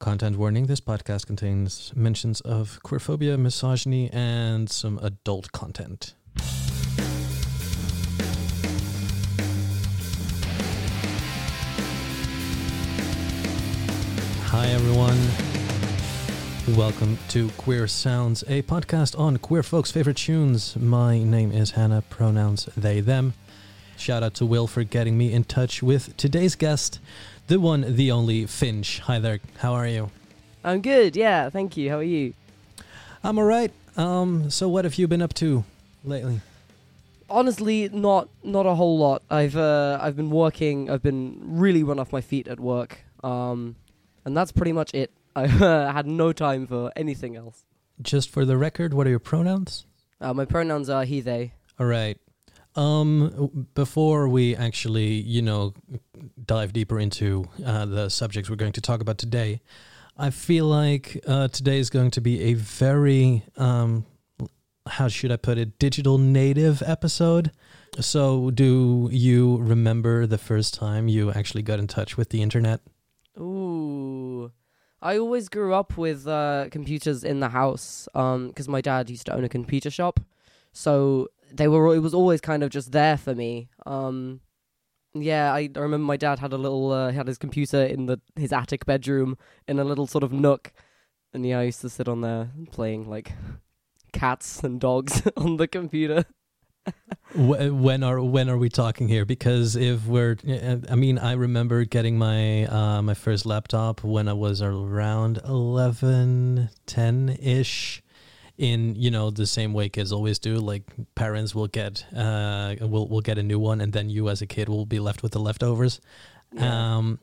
Content warning this podcast contains mentions of queerphobia, misogyny, and some adult content. Hi, everyone. Welcome to Queer Sounds, a podcast on queer folks' favorite tunes. My name is Hannah, pronouns they, them. Shout out to Will for getting me in touch with today's guest, the one, the only Finch. Hi there. How are you? I'm good. Yeah, thank you. How are you? I'm all right. Um, so what have you been up to lately? Honestly, not not a whole lot. I've uh, I've been working. I've been really run off my feet at work. Um, and that's pretty much it. I uh, had no time for anything else. Just for the record, what are your pronouns? Uh, my pronouns are he, they. All right. Um, before we actually, you know, dive deeper into uh, the subjects we're going to talk about today, I feel like uh, today is going to be a very, um, how should I put it, digital native episode. So, do you remember the first time you actually got in touch with the internet? Ooh. I always grew up with uh, computers in the house because my dad used to own a computer shop. So they were it was always kind of just there for me. Um, yeah, I, I remember my dad had a little uh, had his computer in the his attic bedroom in a little sort of nook, and yeah, I used to sit on there playing like cats and dogs on the computer. when are when are we talking here? Because if we're, I mean, I remember getting my uh, my first laptop when I was around 11, 10 ish. In you know the same way kids always do, like parents will get uh will will get a new one, and then you as a kid will be left with the leftovers. Yeah. Um,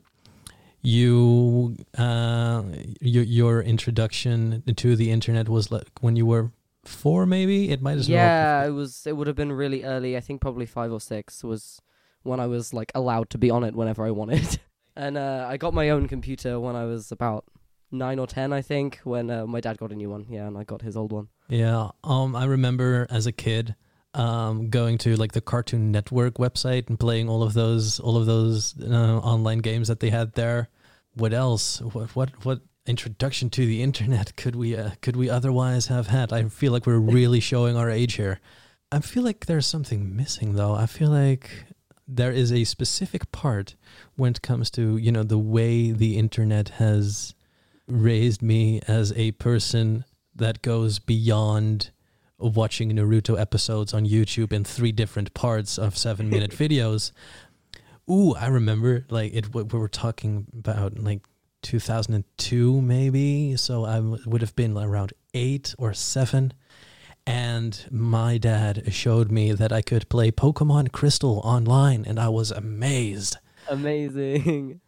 you uh your your introduction to the internet was like when you were four, maybe it might as well. yeah, it was. It would have been really early. I think probably five or six was when I was like allowed to be on it whenever I wanted. and uh, I got my own computer when I was about nine or ten, I think. When uh, my dad got a new one, yeah, and I got his old one. Yeah. Um, I remember as a kid, um, going to like the Cartoon Network website and playing all of those, all of those uh, online games that they had there. What else? What what what introduction to the internet could we uh, could we otherwise have had? I feel like we're really showing our age here. I feel like there's something missing though. I feel like there is a specific part when it comes to you know the way the internet has raised me as a person that goes beyond watching Naruto episodes on YouTube in three different parts of seven minute videos. Ooh, I remember like it. We were talking about like 2002 maybe, so I would have been around eight or seven. And my dad showed me that I could play Pokemon Crystal online, and I was amazed. Amazing.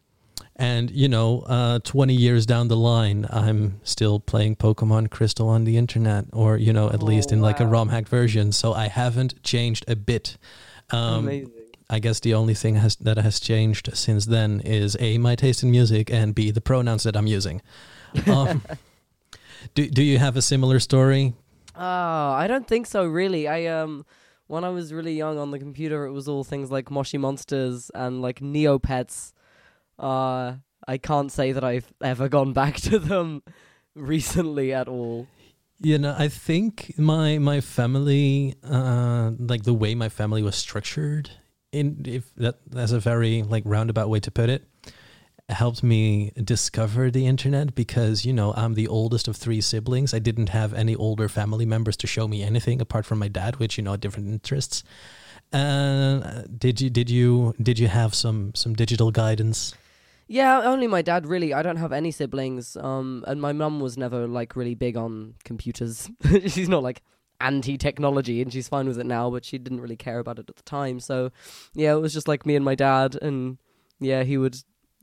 And you know, uh, twenty years down the line, I'm still playing Pokemon Crystal on the internet, or you know, at Oh, least in like a. ROM hack version. So I haven't changed a bit. Um, Amazing. I guess the only thing has, that has changed since then is a my taste in music and b the pronouns that I'm using. Um, do do you have a similar story? Oh, I don't think so. Really, I um, when I was really young on the computer, it was all things like Moshi Monsters and like Neopets. Uh, I can't say that I've ever gone back to them recently at all. You know, I think my my family, uh, like the way my family was structured, in if that that's a very like roundabout way to put it, helped me discover the internet because you know I'm the oldest of three siblings. I didn't have any older family members to show me anything apart from my dad, which you know had different interests. Uh, did you did you did you have some some digital guidance? Yeah, only my dad really. I don't have any siblings. Um, and my mum was never like really big on computers. she's not like anti-technology, and she's fine with it now. But she didn't really care about it at the time. So, yeah, it was just like me and my dad, and yeah, he would,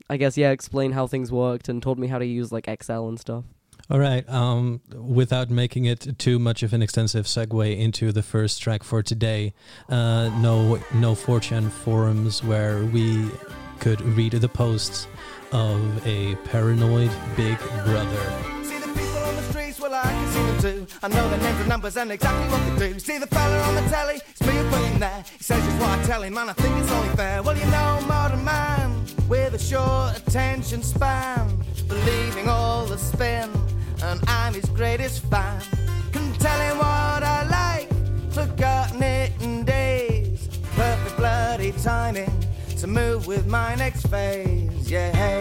I guess, yeah, explain how things worked and told me how to use like Excel and stuff. All right. Um, without making it too much of an extensive segue into the first track for today, uh, no, no 4chan forums where we could read the posts of a paranoid big brother. See the people on the streets, well I can see them too. I know their names and numbers and exactly what they do. See the fella on the telly, it's me there. He says just what I tell him, and I think it's only fair. Well, you know, modern man with a short attention span. believing all the spin, and I'm his greatest fan. Can tell him what I like, forgotten it in days. Perfect bloody timing to move with my next phase. Yeah.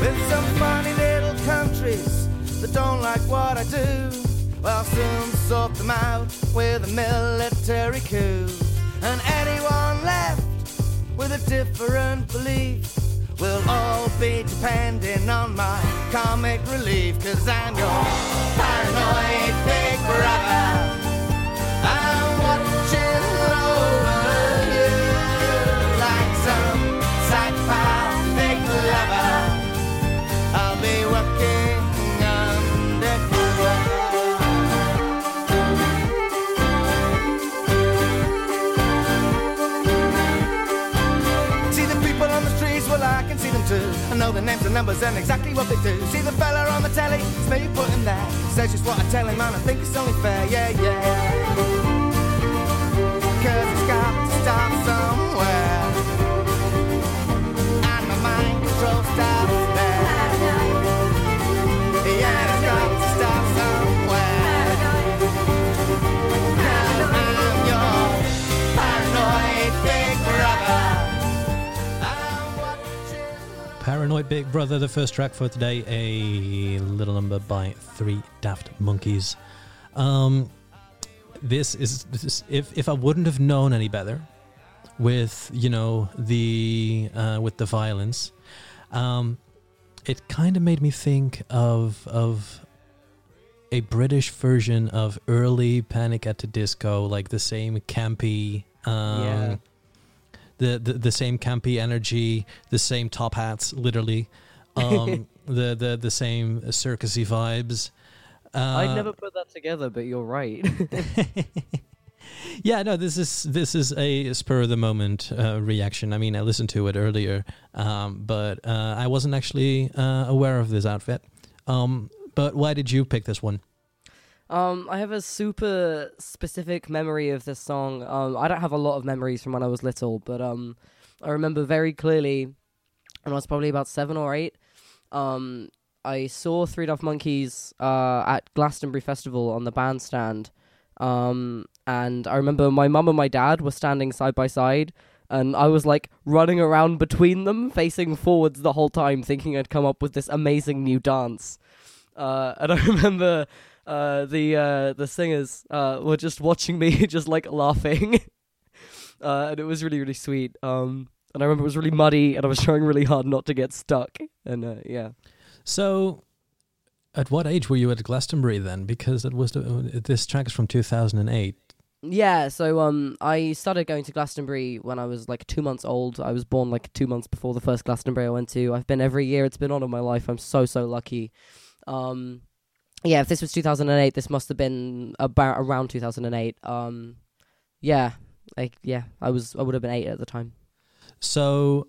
With some funny little countries that don't like what I do. I'll soon sort them out with a military coup. And anyone left with a different belief will all be depending on my comic relief. Cause I'm your paranoid big brother. Know the names and numbers and exactly what they do. See the fella on the telly, it's me put him there. Says just what I tell him and I think it's only fair, yeah, yeah. Cause it's got to stop. Paranoid Big Brother, the first track for today, a little number by Three Daft Monkeys. Um, this is, this is if if I wouldn't have known any better, with you know the uh, with the violence, um, it kind of made me think of of a British version of early Panic at the Disco, like the same campy. Um. The, the the same campy energy, the same top hats, literally, um, the the the same circusy vibes. Uh, I'd never put that together, but you're right. yeah, no, this is this is a spur of the moment uh, reaction. I mean, I listened to it earlier, um, but uh, I wasn't actually uh, aware of this outfit. Um, but why did you pick this one? Um, I have a super specific memory of this song. Um, I don't have a lot of memories from when I was little, but um, I remember very clearly when I was probably about seven or eight. Um, I saw Three Daft Monkeys uh, at Glastonbury Festival on the bandstand. Um, and I remember my mum and my dad were standing side by side, and I was like running around between them, facing forwards the whole time, thinking I'd come up with this amazing new dance. Uh, and I remember uh, the uh, the singers uh, were just watching me, just like laughing, uh, and it was really really sweet. Um, and I remember it was really muddy, and I was trying really hard not to get stuck. And uh, yeah, So, at what age were you at Glastonbury then? Because it was the, this track is from two thousand and eight. yeah. So um, I started going to Glastonbury when I was like two months old. I was born like two months before the first Glastonbury I went to. I've been every year. It's been on in my life. I'm so so lucky. Um, yeah, if this was 2008, this must have been about around 2008. Um, yeah, like yeah, I was I would have been eight at the time. So,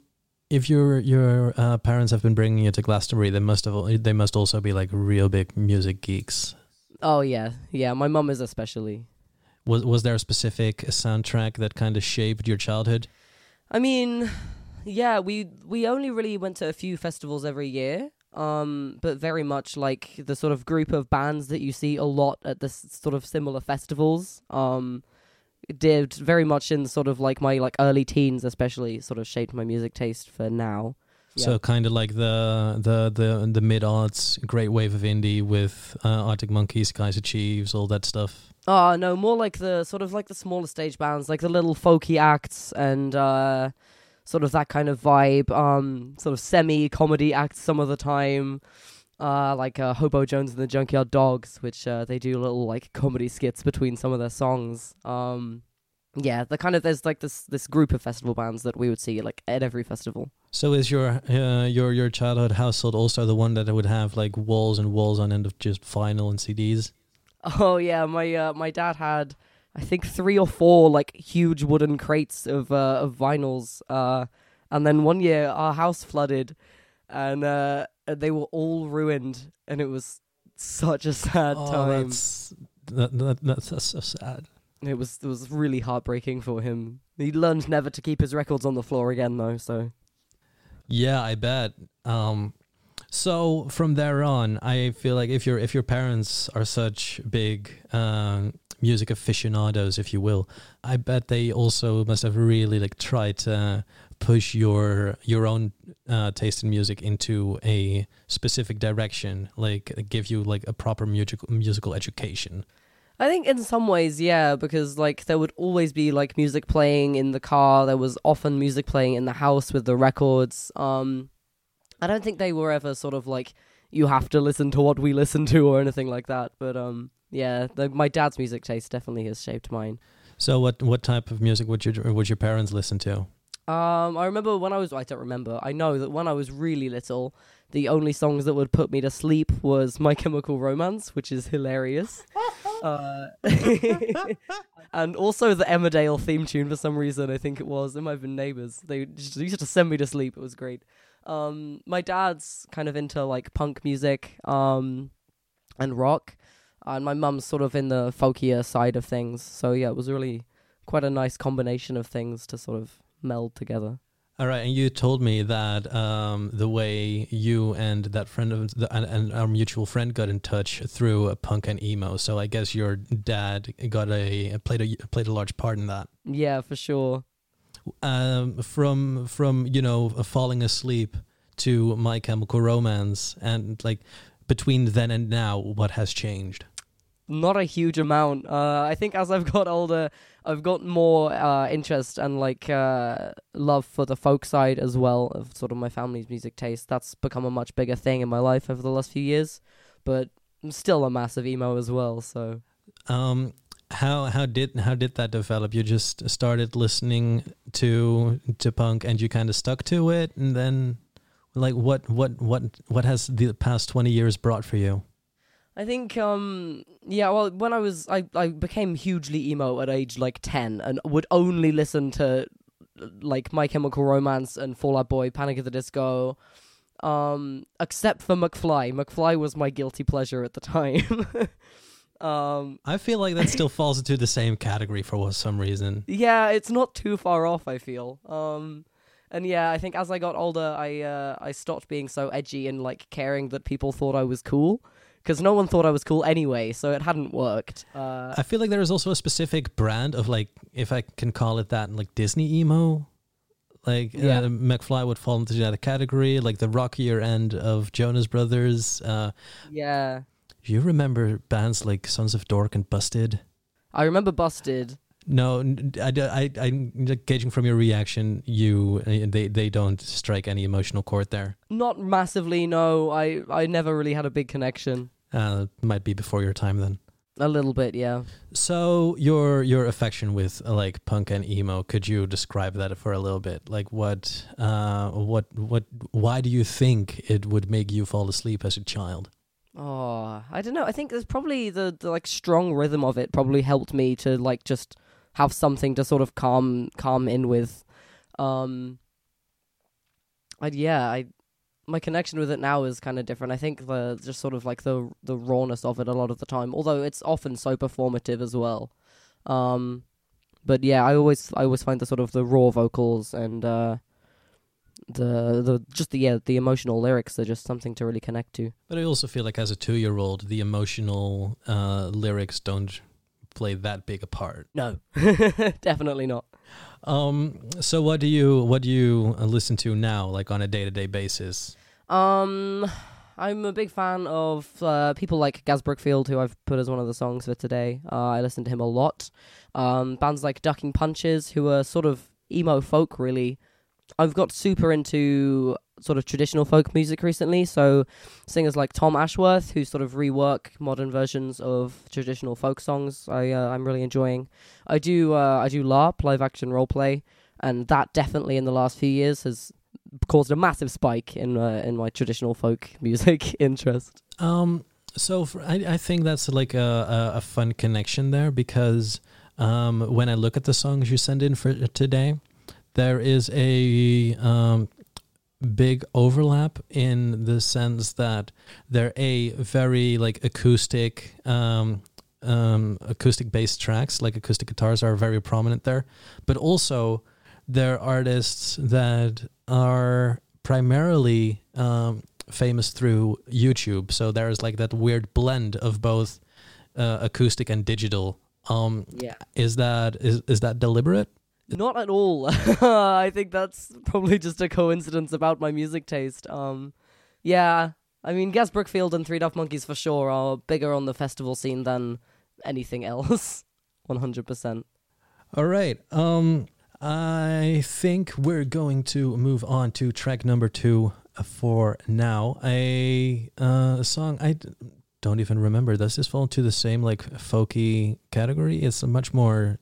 if your your uh, parents have been bringing you to Glastonbury, they must have they must also be like real big music geeks. Oh yeah, yeah. My mum is especially. Was was there a specific soundtrack that kind of shaped your childhood? I mean, yeah, we we only really went to a few festivals every year. Um, but very much like the sort of group of bands that you see a lot at this sort of similar festivals. Um, did very much in sort of like my like early teens, especially sort of shaped my music taste for now. Yeah. So kind of like the the the the mid aughts great wave of indie with uh, Arctic Monkeys, Kaiser Chiefs, all that stuff. Oh no, more like the sort of like the smaller stage bands, like the little folky acts and uh sort of that kind of vibe. Um sort of semi comedy acts some of the time. Uh like uh Hobo Jones and the Junkyard Dogs, which uh they do little like comedy skits between some of their songs. Um yeah, the kind of there's like this this group of festival bands that we would see like at every festival. So is your uh, your your childhood household also the one that would have like walls and walls on end of just vinyl and CDs? Oh yeah, my uh, my dad had I think three or four like huge wooden crates of uh, of vinyls. Uh, and then one year our house flooded, and uh, they were all ruined, and it was such a sad oh, time. that's that, that, that's, that's so sad. It was it was really heartbreaking for him. He learned never to keep his records on the floor again, though. So Yeah, I bet. Um, so from there on, I feel like if your if your parents are such big um, music aficionados, if you will, I bet they also must have really like tried to push your your own uh, taste in music into a specific direction, like give you like a proper musical musical education. I think in some ways, yeah, because like there would always be like music playing in the car. There was often music playing in the house with the records. Um, I don't think they were ever sort of like you have to listen to what we listen to or anything like that. But um, yeah, the, my dad's music taste definitely has shaped mine. So what what type of music would your would your parents listen to? Um, I remember when I was I don't remember. I know that when I was really little, the only songs that would put me to sleep was My Chemical Romance, which is hilarious. uh, and also the Emmerdale theme tune for some reason. I think it was. It might have been Neighbours. They just used to send me to sleep. It was great. Um, my dad's kind of into like punk music, um, and rock, and my mum's sort of in the folkier side of things. So yeah, it was really quite a nice combination of things to sort of meld together. All right, and you told me that um, the way you and that friend of the, and, and our mutual friend got in touch through a punk and emo. So I guess your dad got a played a played a large part in that. Yeah, for sure. Um, from from you know falling asleep to My Chemical Romance, and like between then and now, what has changed? Not a huge amount. Uh, I think as I've got older, I've got more uh, interest and like uh, love for the folk side as well of sort of my family's music taste. That's become a much bigger thing in my life over the last few years, but I'm still a massive emo as well. So, um, how how did how did that develop? You just started listening to to punk and you kind of stuck to it, and then like what what what what has the past twenty years brought for you? I think um yeah, well when I was I I became hugely emo at age like 10 and would only listen to like My Chemical Romance and Fall Out Boy, Panic at the Disco um except for McFly. McFly was my guilty pleasure at the time. um I feel like that still falls into the same category for some reason. Yeah, it's not too far off, I feel. Um and yeah, I think as I got older, I uh, I stopped being so edgy and like caring that people thought I was cool because no one thought I was cool anyway, so it hadn't worked. Uh, I feel like there is also a specific brand of like, if I can call it that, like Disney emo. Like Yeah. uh, McFly would fall into that category, like the rockier end of Jonas Brothers. Uh, yeah, you remember bands like Sons of Dork and Busted? I remember Busted. No, I, I, I, gauging from your reaction, you uh, they they don't strike any emotional chord there. Not massively, no. I I never really had a big connection. Uh, might be before your time then. A little bit, yeah. So your your affection with uh, like punk and emo, could you describe that for a little bit? Like what uh what what why do you think it would make you fall asleep as a child? Oh, I don't know. I think there's probably the, the like strong rhythm of it probably helped me to like just have something to sort of calm calm in with. Um I yeah, I my connection with it now is kind of different. I think the just sort of like the the rawness of it a lot of the time, although it's often so performative as well. Um but yeah, I always I always find the sort of the raw vocals and uh the the just the yeah, the emotional lyrics are just something to really connect to. But I also feel like as a two year old, the emotional uh, lyrics don't play that big a part. No, definitely not. Um. So what do you what do you uh, listen to now, like on a day to day basis? Um, I'm a big fan of uh, people like Gaz Brookfield, who I've put as one of the songs for today. Uh, I listen to him a lot. Um, bands like Ducking Punches, who are sort of emo folk, really. I've got super into sort of traditional folk music recently. So singers like Tom Ashworth, who sort of rework modern versions of traditional folk songs. I uh, I'm really enjoying. I do uh, I do LARP live action role play, and that definitely in the last few years has caused a massive spike in uh, in my traditional folk music interest. Um. So for, I I think that's like a, a a fun connection there because um when I look at the songs you send in for today, there is a um big overlap in the sense that they're a very like acoustic um um, acoustic based tracks, like acoustic guitars, are very prominent there. But also, there are artists that are primarily um, famous through YouTube. So there's like that weird blend of both uh, acoustic and digital. Um, Yeah. is that is is that deliberate? Not at all. I think that's probably just a coincidence about my music taste. Um, yeah. I mean, Gaz Brookfield and Three Daft Monkeys for sure are bigger on the festival scene than anything else. One hundred percent. All right. Um, I think we're going to move on to track number two for now. A uh, song I don't even remember. Does this fall into the same like folky category? It's a much more.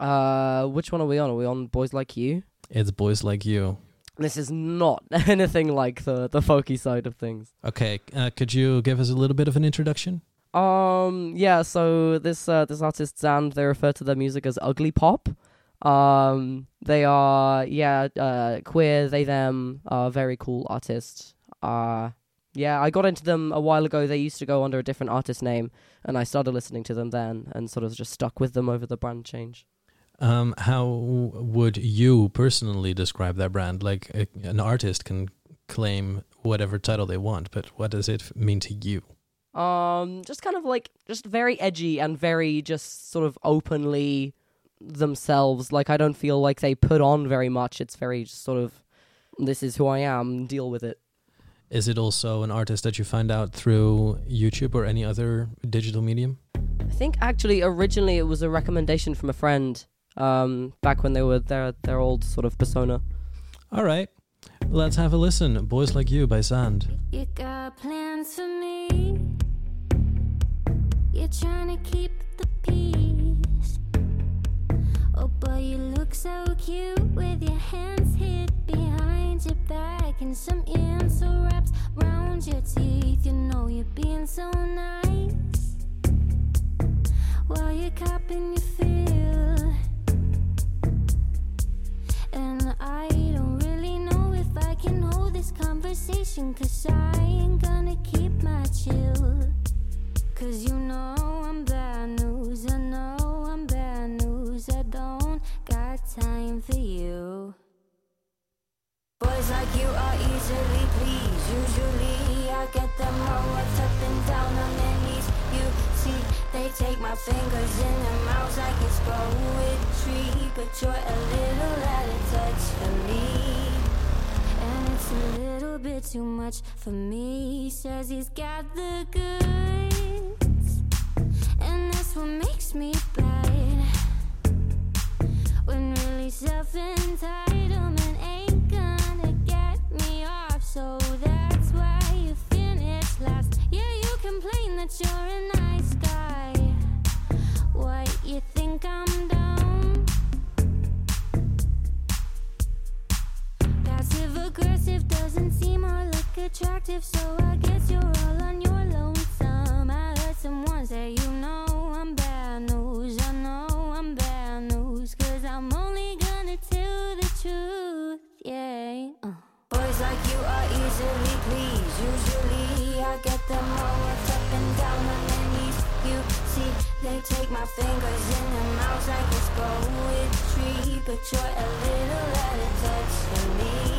Uh, which one are we on? Are we on Boys Like You? It's boys like you. This is not anything like the the folky side of things. Okay. Uh, could you give us a little bit of an introduction? Um, yeah. So this uh, this artist Zand, they refer to their music as ugly pop. Um, they are yeah, uh, queer. They them are very cool artists. Uh, yeah, I got into them a while ago. They used to go under a different artist name, and I started listening to them then, and sort of just stuck with them over the brand change. Um, how would you personally describe that brand? Like a, an artist can claim whatever title they want, but what does it mean to you? Um, just kind of like just very edgy and very just sort of openly themselves. Like I don't feel like they put on very much. It's very just sort of this is who I am. Deal with it. Is it also an artist that you find out through YouTube or any other digital medium? I think actually originally it was a recommendation from a friend. Um, back when they were their their old sort of persona. All right, let's have a listen. Boys Like You by Zand. You got plans for me. You're trying to keep the peace. Oh boy, you look so cute with your hands hid behind your back and some answer wraps round your teeth. You know you're being so nice while you're copping your feel. And I don't really know if I can hold this conversation. Cause I ain't gonna keep my chill. Cause you know I'm bad news. I know I'm bad news. I don't got time for you. Boys like you are easily pleased. Usually I get them all what's up and down on see, they take my fingers in their mouths like it's poetry. But you're a little out of touch for me. And it's a little bit too much for me. Says he's got the goods. And that's what makes me bad. When really self entitlement ain't gonna get me off. So that's why you finish last. Yeah, you complain that you're a attractive, so I guess you're all on your lonesome. I heard someone say, You know, I'm bad news. I know I'm bad news, cause I'm only gonna tell the truth. Yeah. Uh. Boys like you are easily pleased. Usually I get them all worked up and down on their knees. You see, they take my fingers in their mouths like it's poetry. But you're a little out of touch for me.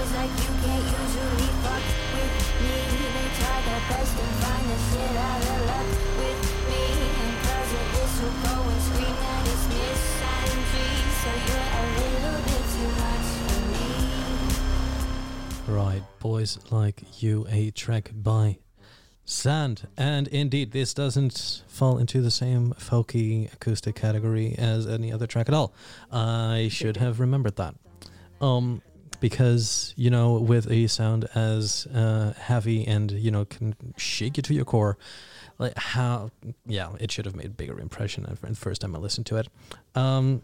Boys like you can't usually fuck with me. They try their best and find the shit out of luck with me. And cause of this, will go and scream that it's. So you're a little bit too much for me. Right, Boys Like You, a track by Zand. And indeed, this doesn't fall into the same folky acoustic category as any other track at all. I should have remembered that. Um, because, you know, with a sound as uh, heavy and, you know, can shake you to your core, like how, yeah, it should have made bigger impression the first time I listened to it. Um,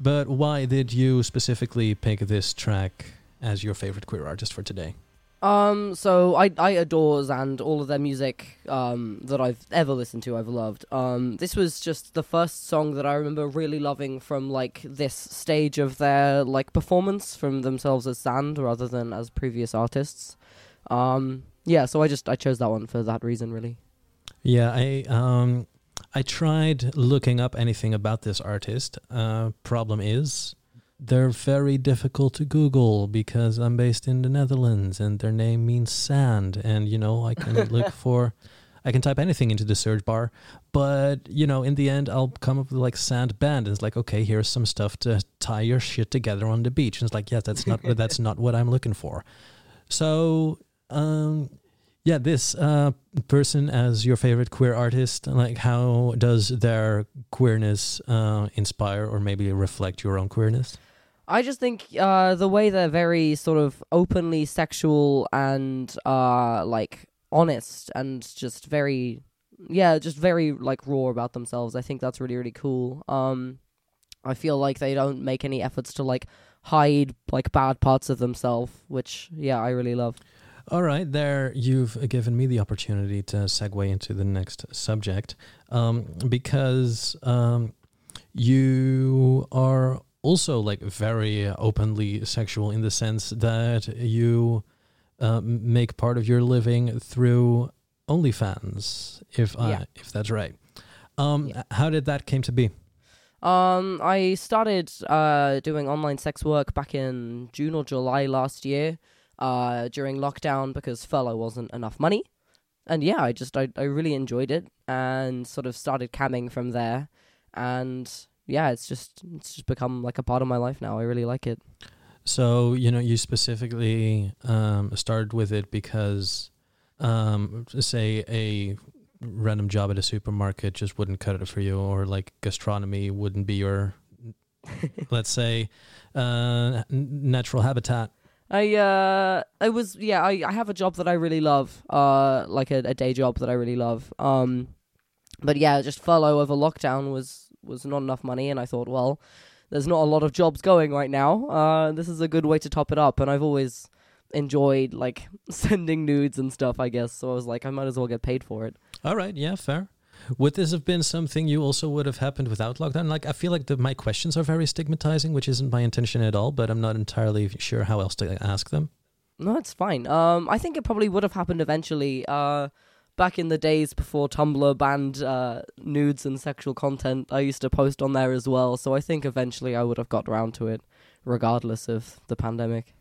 but why did you specifically pick this track as your favorite queer artist for today? Um, so I I adore Zand, all of their music um that I've ever listened to, I've loved. Um, this was just the first song that I remember really loving from like this stage of their like performance from themselves as Zand rather than as previous artists. Um, yeah, so I just I chose that one for that reason, really. Yeah, I um I tried looking up anything about this artist. Uh problem is they're very difficult to Google because I'm based in the Netherlands and their name means sand and you know, I can look for I can type anything into the search bar, but you know, in the end I'll come up with like sand band and it's like, okay, here's some stuff to tie your shit together on the beach. And it's like, yeah, that's not that's not what I'm looking for. So, um yeah, this uh, person as your favorite queer artist, like how does their queerness uh, inspire or maybe reflect your own queerness? I just think uh, the way they're very sort of openly sexual and uh, like honest and just very, yeah, just very like raw about themselves. I think that's really really cool. Um, I feel like they don't make any efforts to like hide like bad parts of themselves, which yeah, I really love. All right, there you've given me the opportunity to segue into the next subject um, because um, you are also like very openly sexual in the sense that you uh, make part of your living through OnlyFans, if I, Yeah. if that's right. Um, Yeah. How did that came to be? Um, I started uh doing online sex work back in June or July last year, uh during lockdown because furlough wasn't enough money. And yeah, I just I, I really enjoyed it and sort of started camming from there. And yeah, it's just it's just become like a part of my life now. I really like it. So you know, you specifically um, started with it because, um, say, a random job at a supermarket just wouldn't cut it for you, or like gastronomy wouldn't be your, let's say, uh, natural habitat. I uh I was yeah, I, I have a job that I really love. Uh like a, a day job that I really love. Um but yeah, just furlough over lockdown was was not enough money and I thought, well, there's not a lot of jobs going right now. Uh this is a good way to top it up and I've always enjoyed like sending nudes and stuff, I guess. So I was like I might as well get paid for it. All right, yeah, fair. Would this have been something you also would have happened without lockdown? Like, I feel like the, my questions are very stigmatizing, which isn't my intention at all. But I'm not entirely sure how else to ask them. No, it's fine. Um, I think it probably would have happened eventually. Uh, back in the days before Tumblr banned uh, nudes and sexual content, I used to post on there as well. So I think eventually I would have got around to it, regardless of the pandemic.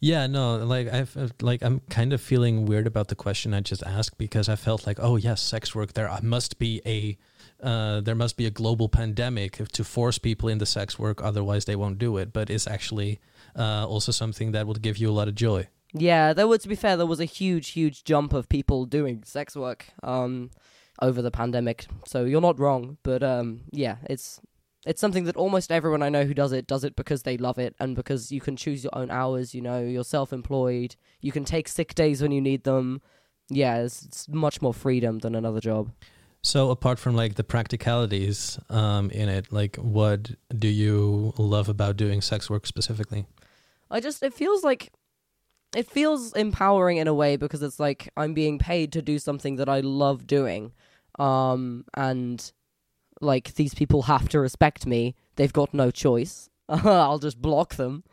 Yeah, no, like I've uh, like I'm kind of feeling weird about the question I just asked because I felt like, oh yes, sex work. There must be a uh, there must be a global pandemic to force people into sex work, otherwise they won't do it. But it's actually uh, also something that will give you a lot of joy. Yeah, there was to be fair, there was a huge, huge jump of people doing sex work um, over the pandemic. So you're not wrong, but um, yeah, it's it's something that almost everyone I know who does it does it because they love it and because you can choose your own hours. You know, you're self-employed. You can take sick days when you need them. Yeah, it's, it's much more freedom than another job. So apart from like the practicalities um, in it, like what do you love about doing sex work specifically? I just it feels like it feels empowering in a way because it's like I'm being paid to do something that I love doing. Um and like these people have to respect me. They've got no choice. I'll just block them.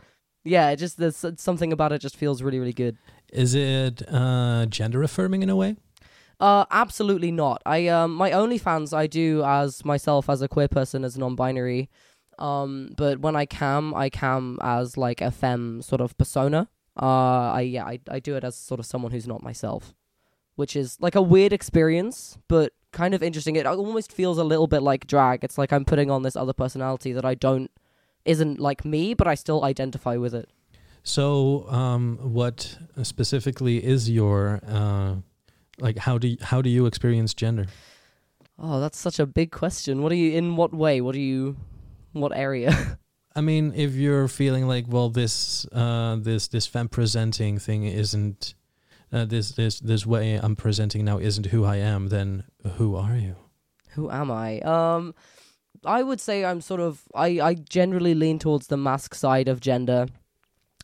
Yeah, it just there's something about it just feels really really good. Is it uh, gender affirming in a way? Uh, absolutely not. I um my OnlyFans I do as myself as a queer person as non-binary, um. But when I cam, I cam as like a femme sort of persona. Uh, I yeah I I do it as sort of someone who's not myself, which is like a weird experience, but kind of interesting. It almost feels a little bit like drag. It's like I'm putting on this other personality that I don't isn't like me, but I still identify with it. So, um, what specifically is your uh, like? How do you, how do you experience gender? Oh, that's such a big question. What are you in? What way? What are you? What area? I mean, if you're feeling like, well, this uh, this this femme presenting thing isn't uh, this this this way I'm presenting now isn't who I am, then who are you? Who am I? Um, I would say I'm sort of I I generally lean towards the masc side of gender.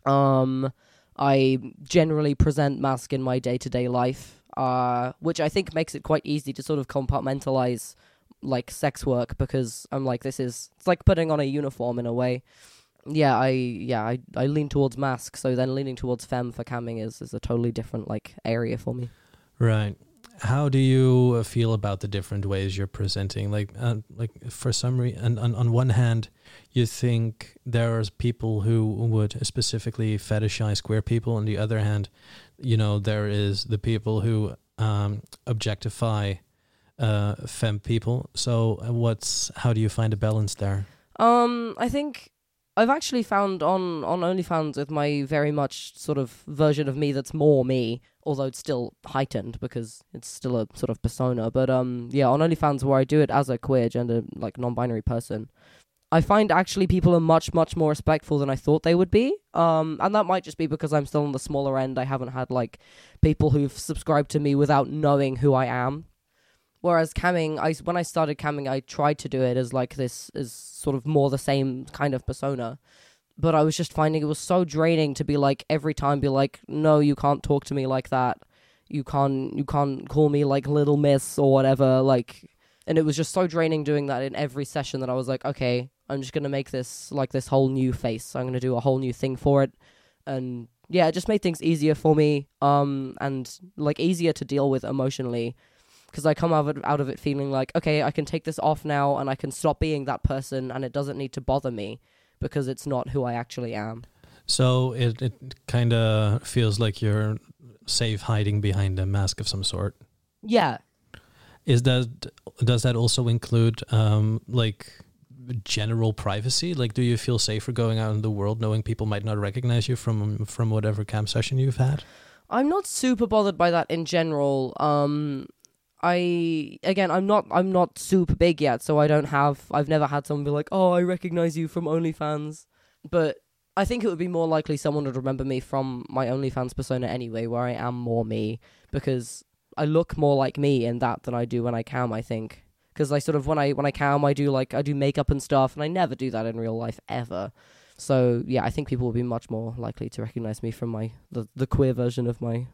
Um, I generally present masc in my day to day life, uh, which I think makes it quite easy to sort of compartmentalize like sex work because I'm like this is it's like putting on a uniform in a way. Yeah, I yeah I I lean towards masc, so then leaning towards femme for camming is is a totally different like area for me. Right. how do you uh, feel about the different ways you're presenting? Like, uh, like for some reason, on, on one hand, you think there are people who would specifically fetishize queer people. On the other hand, you know, there is the people who um, objectify uh, femme people. So, uh, what's how do you find a balance there? Um, I think I've actually found on on OnlyFans with my very much sort of version of me that's more me, although it's still heightened because it's still a sort of persona. But um, yeah, on OnlyFans where I do it as a queer gender like non-binary person, I find actually people are much much more respectful than I thought they would be. Um, and that might just be because I'm still on the smaller end. I haven't had like people who've subscribed to me without knowing who I am. Whereas camming, I when I started camming, I tried to do it as like this as sort of more the same kind of persona, but I was just finding it was so draining to be like every time be like, no, you can't talk to me like that, you can't you can't call me like little miss or whatever, like, and it was just so draining doing that in every session that I was like, okay, I'm just gonna make this like this whole new face, I'm gonna do a whole new thing for it, and yeah, it just made things easier for me, um, and like easier to deal with emotionally because I come out of, it, out of it feeling like, okay, I can take this off now and I can stop being that person and it doesn't need to bother me because it's not who I actually am. So it it kind of feels like you're safe hiding behind a mask of some sort. Yeah. Is that does that also include um like general privacy? Like do you feel safer going out in the world knowing people might not recognize you from from whatever cam session you've had? I'm not super bothered by that in general. Um I again I'm not I'm not super big yet, so I don't have I've never had someone be like, Oh, I recognize you from OnlyFans. But I think it would be more likely someone would remember me from my OnlyFans persona anyway, where I am more me, because I look more like me in that than I do when I cam, I think. Because I sort of when I when I cam I do like I do makeup and stuff and I never do that in real life ever. So yeah, I think people will be much more likely to recognize me from my the, the queer version of my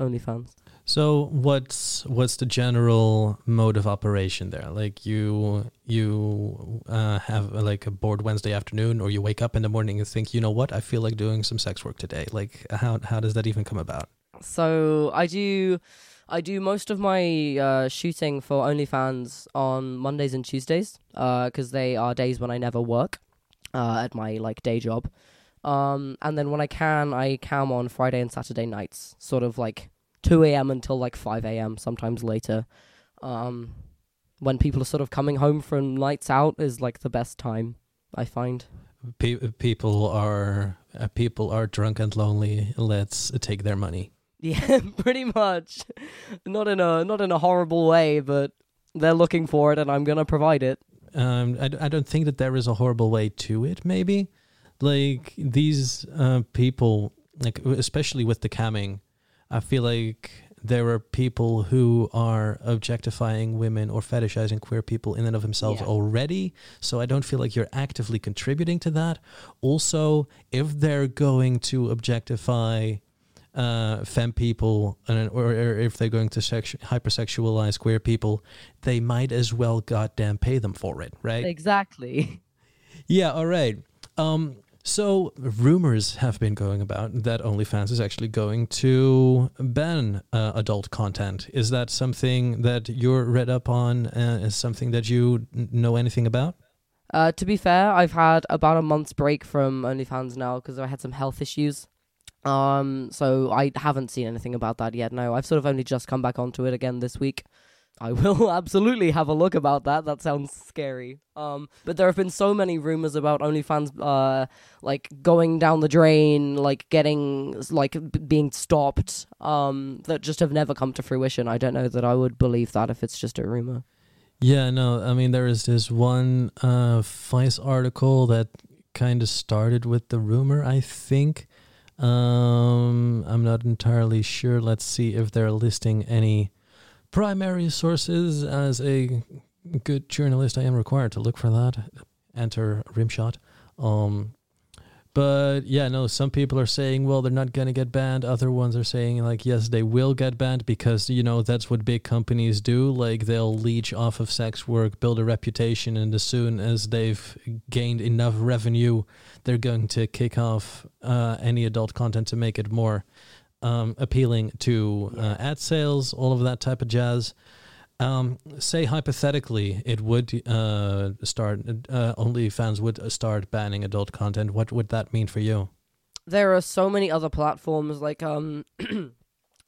OnlyFans. So what's what's the general mode of operation there? Like you you uh, have uh, like a bored Wednesday afternoon, or you wake up in the morning and think, you know what, I feel like doing some sex work today. Like how how does that even come about? So I do, I do most of my uh, shooting for OnlyFans on Mondays and Tuesdays, because they are days when I never work uh, at my like day job. Um, and then when I can, I cam on Friday and Saturday nights, sort of like 2 a.m. until like 5 a.m. Sometimes later. Um, when people are sort of coming home from nights out is like the best time I find. Pe- people are uh, people are drunk and lonely. Let's take their money. Yeah, pretty much. Not in a not in a horrible way, but they're looking for it, and I'm gonna provide it. Um, I, I don't think that there is a horrible way to it. Maybe like these uh, people, like especially with the camming, I feel like there are people who are objectifying women or fetishizing queer people in and of themselves Yeah. already. So I don't feel like you're actively contributing to that. Also, if they're going to objectify uh, femme people and, or, or if they're going to sexu- hypersexualize queer people, they might as well goddamn pay them for it, right? Exactly. Yeah, all right. Um, so rumors have been going about that OnlyFans is actually going to ban uh, adult content. Is that something that you're read up on? Uh, is something that you n- know anything about? Uh, to be fair, I've had about a month's break from OnlyFans now because I had some health issues. Um, so I haven't seen anything about that yet. No, I've sort of only just come back onto it again this week. I will absolutely have a look about that. That sounds scary. Um, but there have been so many rumors about OnlyFans, uh, like going down the drain, like getting, like b- being stopped, um, that just have never come to fruition. I don't know that I would believe that if it's just a rumor. Yeah, no. I mean, there is this one uh, Vice article that kind of started with the rumor. I think. Um, I'm not entirely sure. Let's see if they're listing any primary sources. As a good journalist, I am required to look for that. Enter Rimshot. Um, but yeah, no. Some people are saying, well, they're not gonna get banned. Other ones are saying, like, yes, they will get banned because you know that's what big companies do. Like, they'll leech off of sex work, build a reputation, and as soon as they've gained enough revenue, they're going to kick off uh, any adult content to make it more um, appealing to uh, ad sales, all of that type of jazz. Um, say hypothetically, it would uh, start. Uh, OnlyFans would start banning adult content. What would that mean for you? there are so many other platforms like um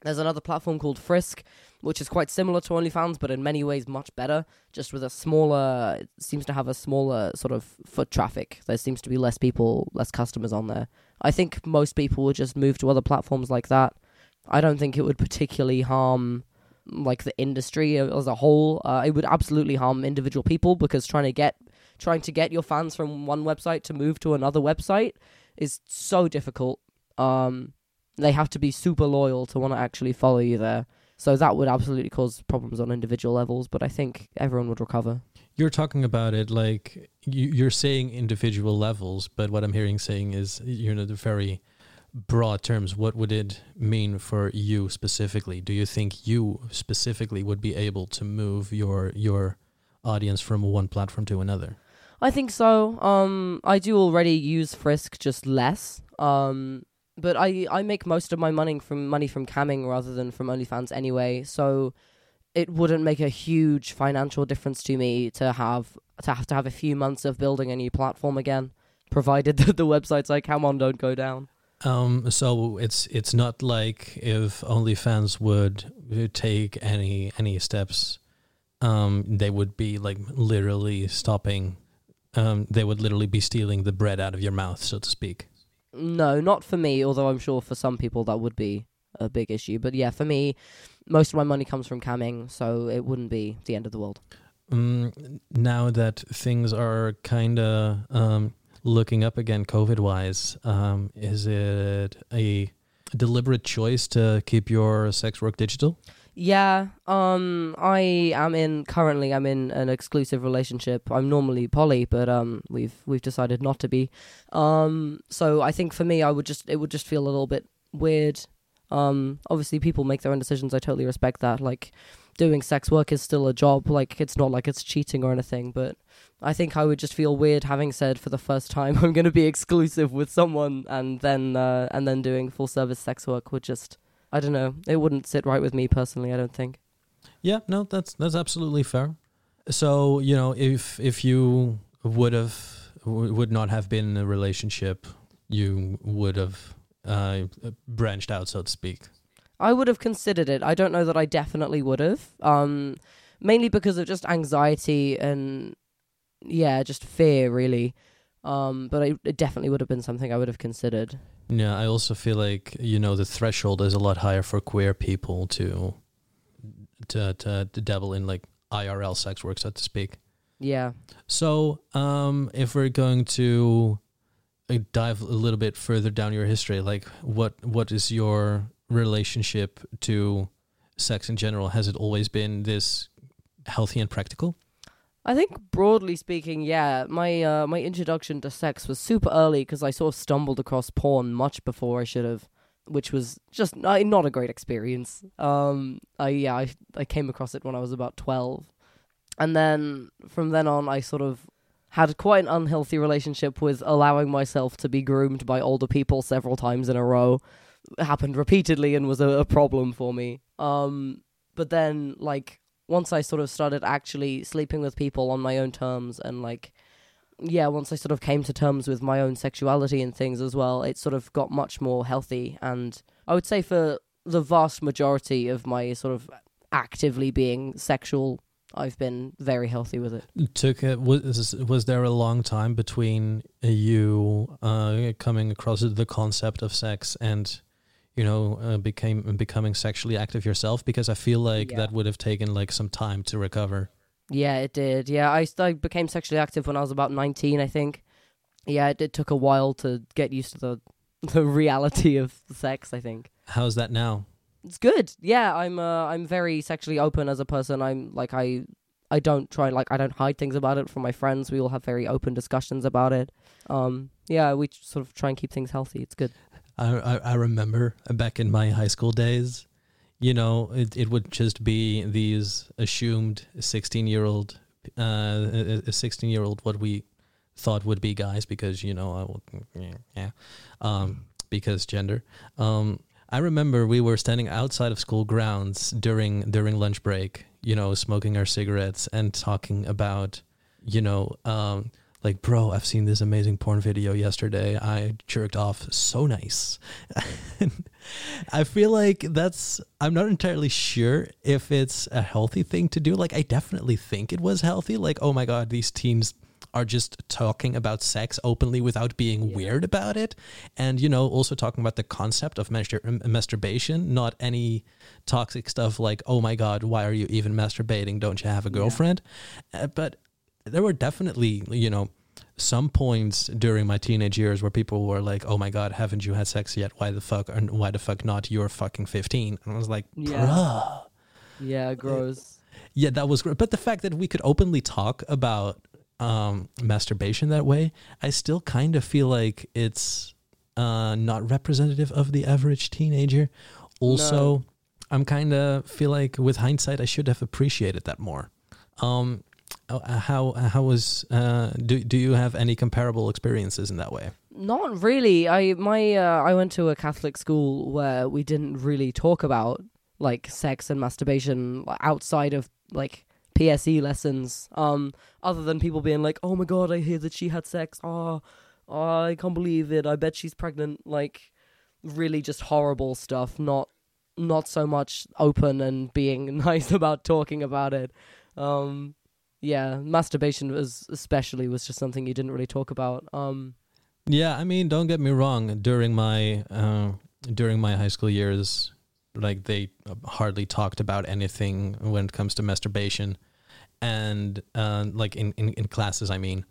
there's another platform called Frisk which is quite similar to OnlyFans but in many ways much better just with a smaller it seems to have a smaller sort of foot traffic there seems to be less people less customers on there I think most people would just move to other platforms like that I don't think it would particularly harm like the industry as a whole uh, it would absolutely harm individual people because trying to get trying to get your fans from one website to move to another website is so difficult. Um, they have to be super loyal to want to actually follow you there. So that would absolutely cause problems on individual levels, but I think everyone would recover. You're talking about it like you, you're saying individual levels, but what I'm hearing saying is you know the very broad terms. What would it mean for you specifically? Do you think you specifically would be able to move your your audience from one platform to another? I think so. Um, I do already use Frisk, just less. Um, but I I make most of my money from money from camming rather than from OnlyFans anyway. So it wouldn't make a huge financial difference to me to have to have to have a few months of building a new platform again, provided that the websites I cam on don't go down. Um, so it's it's not like if OnlyFans would take any any steps, um, they would be like literally stopping. Um, they would literally be stealing the bread out of your mouth, so to speak. No, not for me. Although I'm sure for some people that would be a big issue. But yeah, for me, most of my money comes from camming, so it wouldn't be the end of the world. Um, now that things are kind of um, looking up again, COVID wise, um, is it a deliberate choice to keep your sex work digital? Yeah, um, I am in currently. I'm in an exclusive relationship. I'm normally poly, but um, we've we've decided not to be. Um, so I think for me, I would just it would just feel a little bit weird. Um, obviously, people make their own decisions. I totally respect that. Like, doing sex work is still a job. Like, it's not like it's cheating or anything. But I think I would just feel weird having said for the first time I'm going to be exclusive with someone, and then uh, and then doing full service sex work would just I don't know. It wouldn't sit right with me personally. I don't think. Yeah, no, that's that's absolutely fair. So you know, if if you would have would not have been in a relationship, you would have uh, branched out, so to speak. I would have considered it. I don't know that I definitely would have. Um, mainly because of just anxiety and yeah, just fear really. Um, but I, it definitely would have been something I would have considered. Yeah, I also feel like you know the threshold is a lot higher for queer people to to to, to dabble in like IRL sex work, so to speak. Yeah. So, um, if we're going to dive a little bit further down your history, like what what is your relationship to sex in general? Has it always been this healthy and practical? I think broadly speaking, yeah, my uh, my introduction to sex was super early because I sort of stumbled across porn much before I should have, which was just uh, not a great experience. Um, I yeah, I I came across it when I was about twelve, and then from then on, I sort of had quite an unhealthy relationship with allowing myself to be groomed by older people several times in a row. It happened repeatedly and was a, a problem for me. Um, but then like once I sort of started actually sleeping with people on my own terms and like yeah, once I sort of came to terms with my own sexuality and things as well, it sort of got much more healthy and I would say for the vast majority of my sort of actively being sexual, I've been very healthy with it. Took it was was there a long time between you uh, coming across the concept of sex and you know uh, became becoming sexually active yourself? Because I feel like Yeah. that would have taken like some time to recover. Yeah, it did. Yeah, I, I became sexually active when I was about 19, I think. Yeah, it, it took a while to get used to the the reality of sex, I think. How's that now? It's good. Yeah, I'm uh, I'm very sexually open as a person. I'm like I I don't try like I don't hide things about it from my friends. We all have very open discussions about it. Um yeah, we sort of try and keep things healthy. It's good. I, I I remember back in my high school days, you know, it it would just be these assumed sixteen year old, uh, a sixteen year old what we thought would be guys because you know I would yeah, yeah um because gender um I remember we were standing outside of school grounds during during lunch break, you know, smoking our cigarettes and talking about, you know, um, like, bro, I've seen this amazing porn video yesterday. I jerked off so nice. I feel like that's I'm not entirely sure if it's a healthy thing to do. Like I definitely think it was healthy. Like, oh my god, these teens are just talking about sex openly without being weird about it. And, you know, also talking about the concept of mastur- um, masturbation, not any toxic stuff like, oh my God, why are you even masturbating? Don't you have a girlfriend? Uh, but there were definitely, you know, some points during my teenage years where people were like, "Oh my god, haven't you had sex yet? Why the fuck? And why the fuck not? You're fucking 15." And I was like, Yeah. "Bruh." Yeah, gross. Yeah, that was great. But the fact that we could openly talk about um, masturbation that way, I still kind of feel like it's uh, not representative of the average teenager. Also, No. I'm kind of feel like with hindsight, I should have appreciated that more. Um, uh, how how was uh, do do you have any comparable experiences in that way? Not really. I my uh, I went to a Catholic school where we didn't really talk about like sex and masturbation outside of like PSE lessons. Um, other than people being like, "Oh my god, I hear that she had sex. Oh, I can't believe it. I bet she's pregnant." Like, really just horrible stuff. Not not so much open and being nice about talking about it. Um, yeah, masturbation was especially was just something you didn't really talk about. Um. Yeah, I mean, don't get me wrong. During my uh, during my high school years, like they hardly talked about anything when it comes to masturbation, and uh, like in, in in classes, I mean.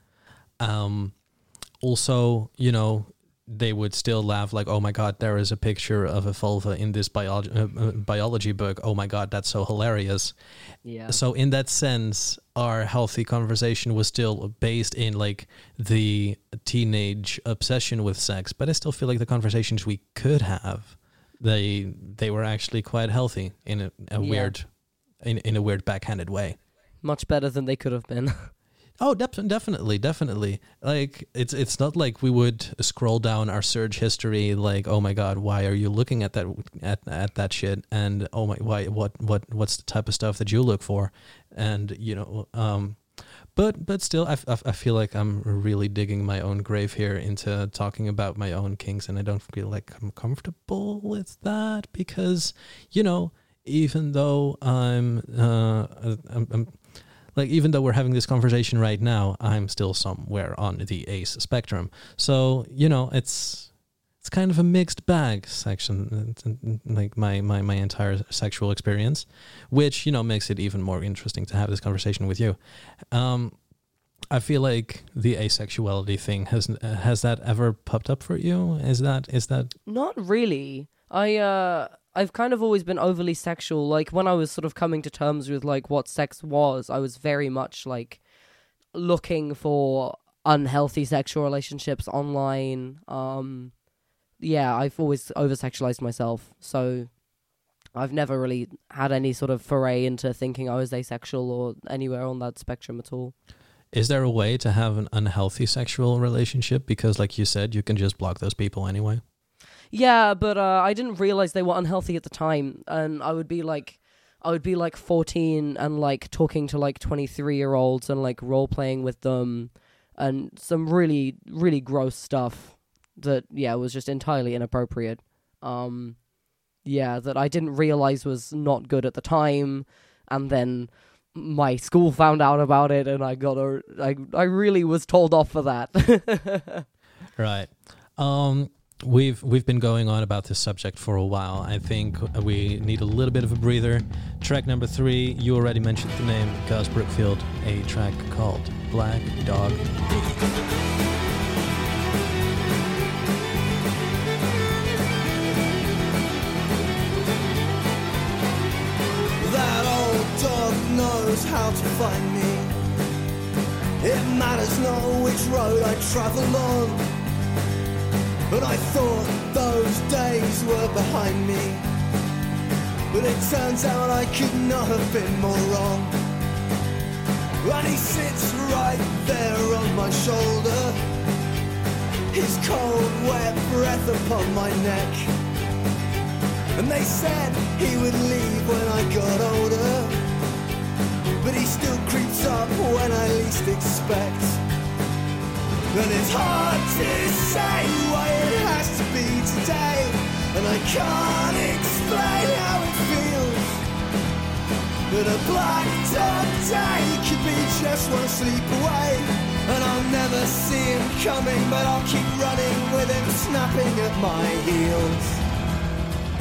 Um, also, you know, they would still laugh like, "Oh my god, there is a picture of a vulva in this biology uh, uh, biology book. Oh my god, that's so hilarious." Yeah. So in that sense, our healthy conversation was still based in like the teenage obsession with sex, but I still feel like the conversations we could have, they they were actually quite healthy in a, a Yeah. weird, in in a weird backhanded way. much better than they could have been. Oh, def- definitely, definitely. Like it's it's not like we would scroll down our search history like, oh my god, why are you looking at that at at that shit? And oh my, why what what what's the type of stuff that you look for? And you know, um, but but still, I, I feel like I'm really digging my own grave here into talking about my own kinks, and I don't feel like I'm comfortable with that because you know, even though I'm uh I'm, I'm like even though we're having this conversation right now, I'm still somewhere on the ace spectrum. So you know, it's it's kind of a mixed bag section, like my my my entire sexual experience, which you know makes it even more interesting to have this conversation with you. Um, I feel like the asexuality thing has has that ever popped up for you? Is that is that Not really. I uh I've kind of always been overly sexual. Like when I was sort of coming to terms with like what sex was, I was very much like looking for unhealthy sexual relationships online. Um yeah, I've always over sexualized myself. So I've never really had any sort of foray into thinking I was asexual or anywhere on that spectrum at all. is there a way to have an unhealthy sexual relationship? Because like you said, you can just block those people anyway. Yeah, but uh, I didn't realize they were unhealthy at the time, and I would be like, I would be like fourteen and like talking to like twenty three year olds and like role playing with them, and some really really gross stuff that yeah was just entirely inappropriate. Um, yeah, that I didn't realize was not good at the time, and then my school found out about it, and I got a I I really was told off for that. Right. Um, we've we've been going on about this subject for a while. I think we need a little bit of a breather. Track number three. You already mentioned the name Gaz Brookfield. A track called Black Dog. Knows how to find me. It matters not which road I travel on. But I thought those days were behind me. But it turns out I could not have been more wrong. And he sits right there on my shoulder. His cold, wet breath upon my neck. And they said he would leave when I got older. Least expect. And it's hard to say why it has to be today. And I can't explain how it feels. But a day could be just one sleep away. And I'll never see him coming, but I'll keep running with him snapping at my heels.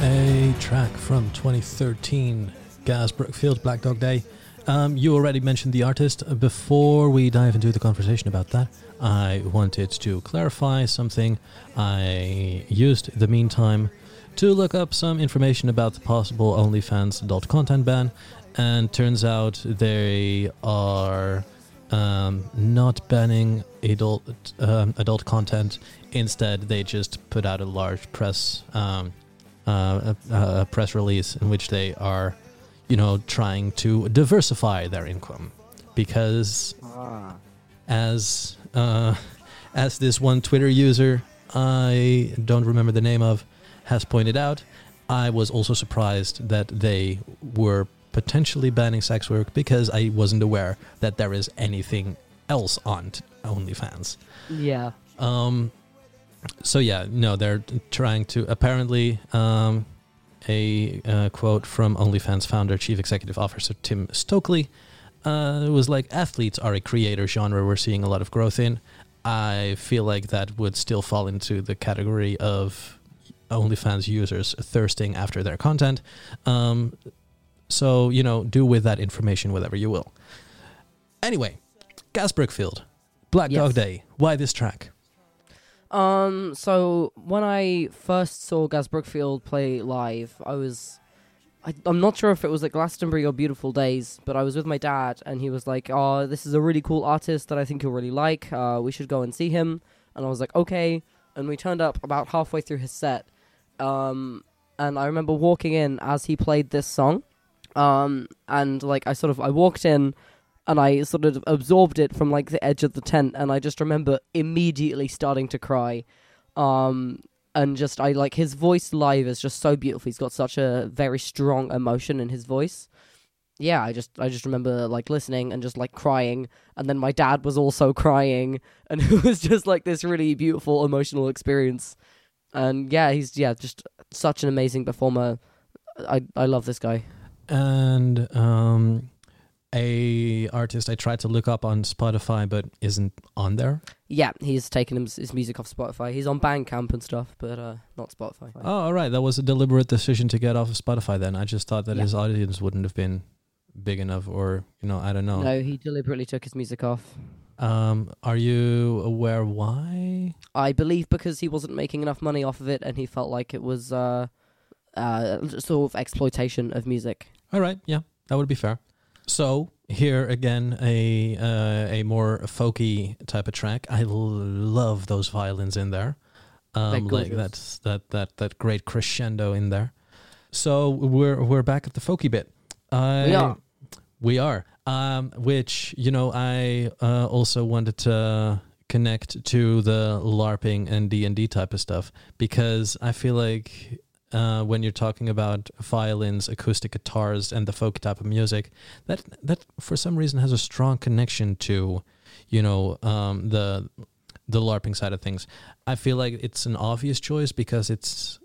A track from 2013, Gaz Brookfield, Black Dog Day. Um, you already mentioned the artist. Before we dive into the conversation about that, I wanted to clarify something. I used the meantime to look up some information about the possible OnlyFans adult content ban, and turns out they are um, not banning adult um, adult content. Instead, they just put out a large press um, uh, a, a press release in which they are, you know, trying to diversify their income because Ah. as uh, as this one Twitter user I don't remember the name of has pointed out, I was also surprised that they were potentially banning sex work because I wasn't aware that there is anything else on t- OnlyFans. Yeah. Um, so yeah, no, they're trying to apparently um, a uh, quote from OnlyFans founder, chief executive officer Tim Stokely uh, was like, "Athletes are a creator genre we're seeing a lot of growth in." I feel like that would still fall into the category of OnlyFans users thirsting after their content. Um, so you know, do with that information whatever you will. Anyway, Gaz Brookfield, Black Yes. Dog Day. Why this track? Um. So when I first saw Gaz Brookfield play live, I was, I, I'm not sure if it was at Glastonbury or Beautiful Days, but I was with my dad, and he was like, "Oh, this is a really cool artist that I think you'll really like. Uh, we should go and see him." And I was like, "Okay." And we turned up about halfway through his set, um, and I remember walking in as he played this song, um, and like I sort of I walked in and I sort of absorbed it from like the edge of the tent, and I just remember immediately starting to cry, um, and just I like his voice live is just so beautiful. He's got such a very strong emotion in his voice. Yeah, I just I just remember like listening and just like crying, and then my dad was also crying, and it was just like this really beautiful emotional experience. And yeah, he's yeah just such an amazing performer. I I love this guy. and um, a artist I tried to look up on Spotify but isn't on there. Yeah, he's taken his, his music off Spotify. He's on Bandcamp and stuff, but uh, not Spotify. Oh, all right, that was a deliberate decision to get off of Spotify. Then I just thought that Yeah. his audience wouldn't have been big enough, or you know, I don't know. No, he deliberately took his music off. Um, are you aware why? I believe because he wasn't making enough money off of it, and he felt like it was uh, uh, sort of exploitation of music. All right, yeah, that would be fair. So here again, a uh, a more folky type of track. I l- love those violins in there. Um, like gorgeous. that's that that that great crescendo in there. So we're we're back at the folky bit. I, We are. We are. Um, which you know, I uh, also wanted to connect to the LARPing and D and D type of stuff because I feel like uh, when you're talking about violins, acoustic guitars, and the folk type of music, that that for some reason has a strong connection to, you know, um, the the LARPing side of things. I feel like it's an obvious choice because it's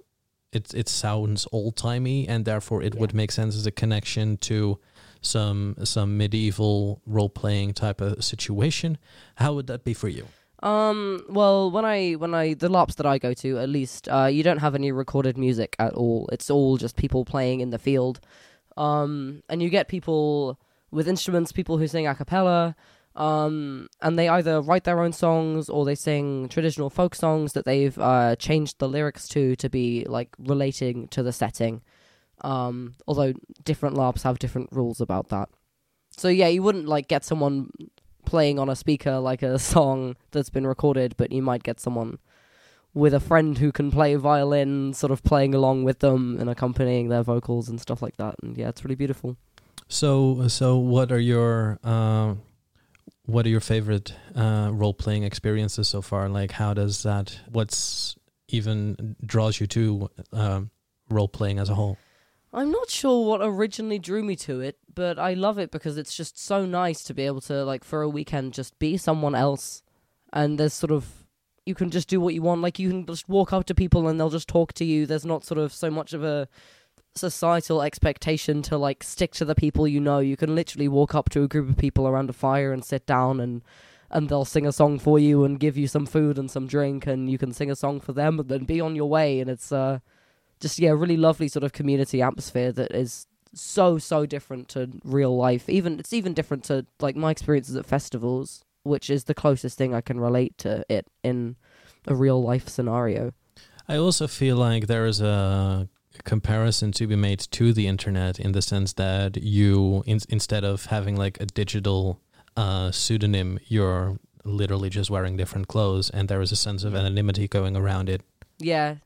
it it sounds old timey, and therefore it would make sense as a connection to some some medieval role playing type of situation. How would that be for you? Um. Well, when I when I the LARPs that I go to, at least, uh, you don't have any recorded music at all. It's all just people playing in the field. Um, and you get people with instruments, people who sing a cappella. Um, and they either write their own songs or they sing traditional folk songs that they've uh, changed the lyrics to to be like relating to the setting. Um, although different LARPs have different rules about that. So yeah, you wouldn't like get someone playing on a speaker like a song that's been recorded, but you might get someone with a friend who can play violin, sort of playing along with them and accompanying their vocals and stuff like that. And yeah, it's really beautiful. So so what are your um what are your favorite uh, role playing experiences so far? Like how does that what's even draws you to um, role playing as a whole? I'm not sure what originally drew me to it, but I love it because it's just so nice to be able to like for a weekend just be someone else, and there's sort of you can just do what you want. Like you can just walk up to people and they'll just talk to you. There's not sort of so much of a societal expectation to like stick to the people you know. You can literally walk up to a group of people around a fire and sit down and and they'll sing a song for you and give you some food and some drink and you can sing a song for them and then be on your way and it's uh just yeah, really lovely sort of community atmosphere that is so so different to real life. Even it's even different to like my experiences at festivals, which is the closest thing I can relate to it in a real life scenario. I also feel like there is a comparison to be made to the internet in the sense that you in, instead of having like a digital uh, pseudonym, you're literally just wearing different clothes, and there is a sense of anonymity going around it. Yeah,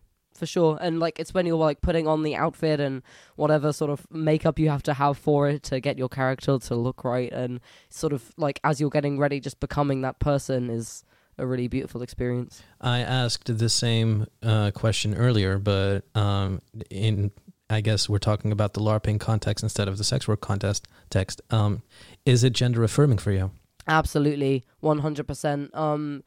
for sure. And like it's when you're like putting on the outfit and whatever sort of makeup you have to have for it to get your character to look right and sort of like as you're getting ready just becoming that person is a really beautiful experience. I asked the same uh, question earlier, but um, in I guess we're talking about the LARPing context instead of the sex work contest text. Um, is it gender affirming for you? Absolutely, one hundred percent. Um,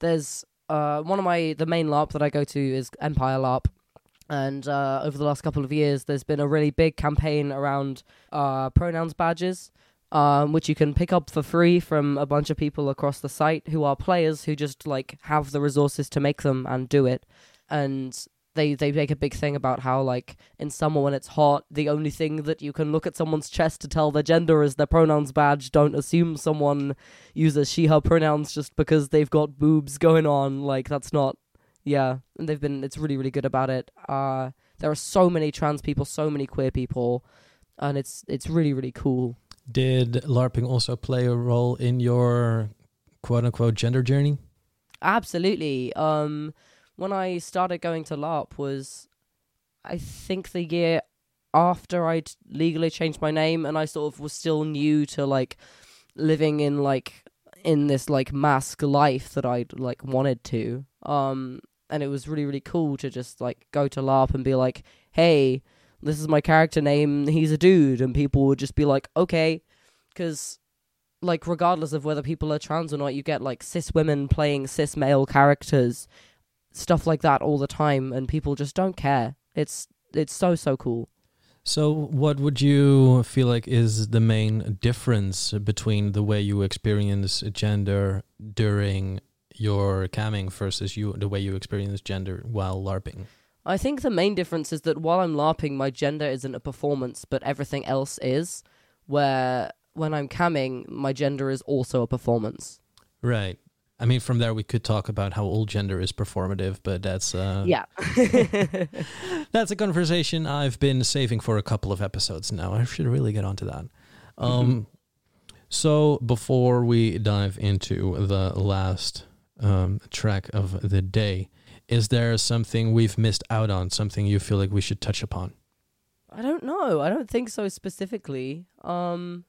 there's uh one of my the main LARP that I go to is Empire LARP, and uh, over the last couple of years, there's been a really big campaign around uh pronouns badges. Um, which you can pick up for free from a bunch of people across the site who are players who just like have the resources to make them and do it. And they they make a big thing about how like in summer when it's hot, the only thing that you can look at someone's chest to tell their gender is their pronouns badge. Don't assume someone uses she her pronouns just because they've got boobs going on. Like that's not yeah. And they've been it's really really good about it. Uh there are so many trans people, so many queer people, and it's it's really really cool. Did LARPing also play a role in your quote unquote gender journey? Absolutely. Um, when I started going to LARP was, I think the year after I'd legally changed my name, and I sort of was still new to like living in like in this like masc life that I'd like wanted to. Um, and it was really really cool to just like go to LARP and be like, hey. This is my character name. He's a dude, and people would just be like, "Okay," because like regardless of whether people are trans or not, you get like cis women playing cis male characters, stuff like that all the time, and people just don't care. It's it's so so cool. So, what would you feel like is the main difference between the way you experience gender during your camming versus you the way you experience gender while LARPing? I think the main difference is that while I'm LARPing, my gender isn't a performance, but everything else is. Where when I'm camming, my gender is also a performance. Right. I mean, from there we could talk about how all gender is performative, but that's uh, Yeah. that's a conversation I've been saving for a couple of episodes now. I should really get onto that. Um, so before we dive into the last um, track of the day, is there something we've missed out on? Something you feel like we should touch upon? I don't know. I don't think so specifically. Um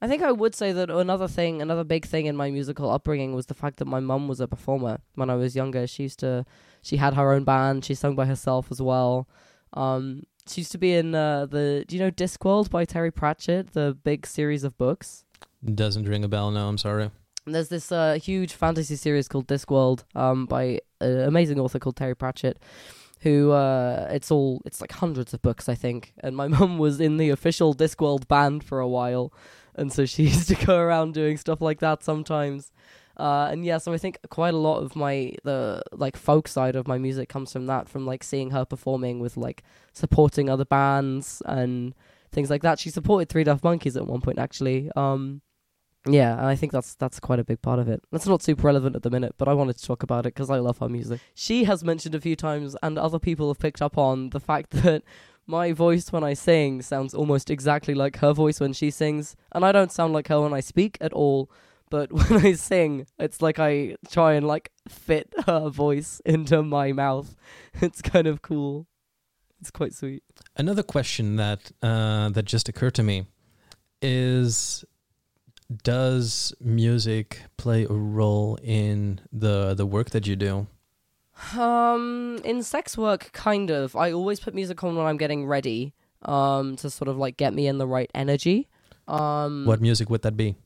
I think I would say that another thing, another big thing in my musical upbringing was the fact that my mum was a performer when I was younger. She used to she had her own band, she sung by herself as well. Um she used to be in uh, the do you know Discworld by Terry Pratchett, the big series of books? Doesn't ring a bell. No, I'm sorry. And there's this uh, huge fantasy series called Discworld um, by an amazing author called Terry Pratchett, who uh, it's all it's like hundreds of books I think. And my mum was in the official Discworld band for a while, and so she used to go around doing stuff like that sometimes. Uh, and yeah, so I think quite a lot of my the like folk side of my music comes from that, from like seeing her performing with like supporting other bands and things like that. She supported Three Daft Monkeys at one point actually. Um, yeah, and I think that's that's quite a big part of it. That's not super relevant at the minute, but I wanted to talk about it because I love her music. She has mentioned a few times, and other people have picked up on the fact that my voice when I sing sounds almost exactly like her voice when she sings, and I don't sound like her when I speak at all. But when I sing, it's like I try and like fit her voice into my mouth. It's kind of cool. It's quite sweet. Another question that uh, that just occurred to me is does music play a role in the the work that you do? Um, in sex work, kind of. I always put music on when I'm getting ready. Um, to sort of like get me in the right energy. Um, What music would that be?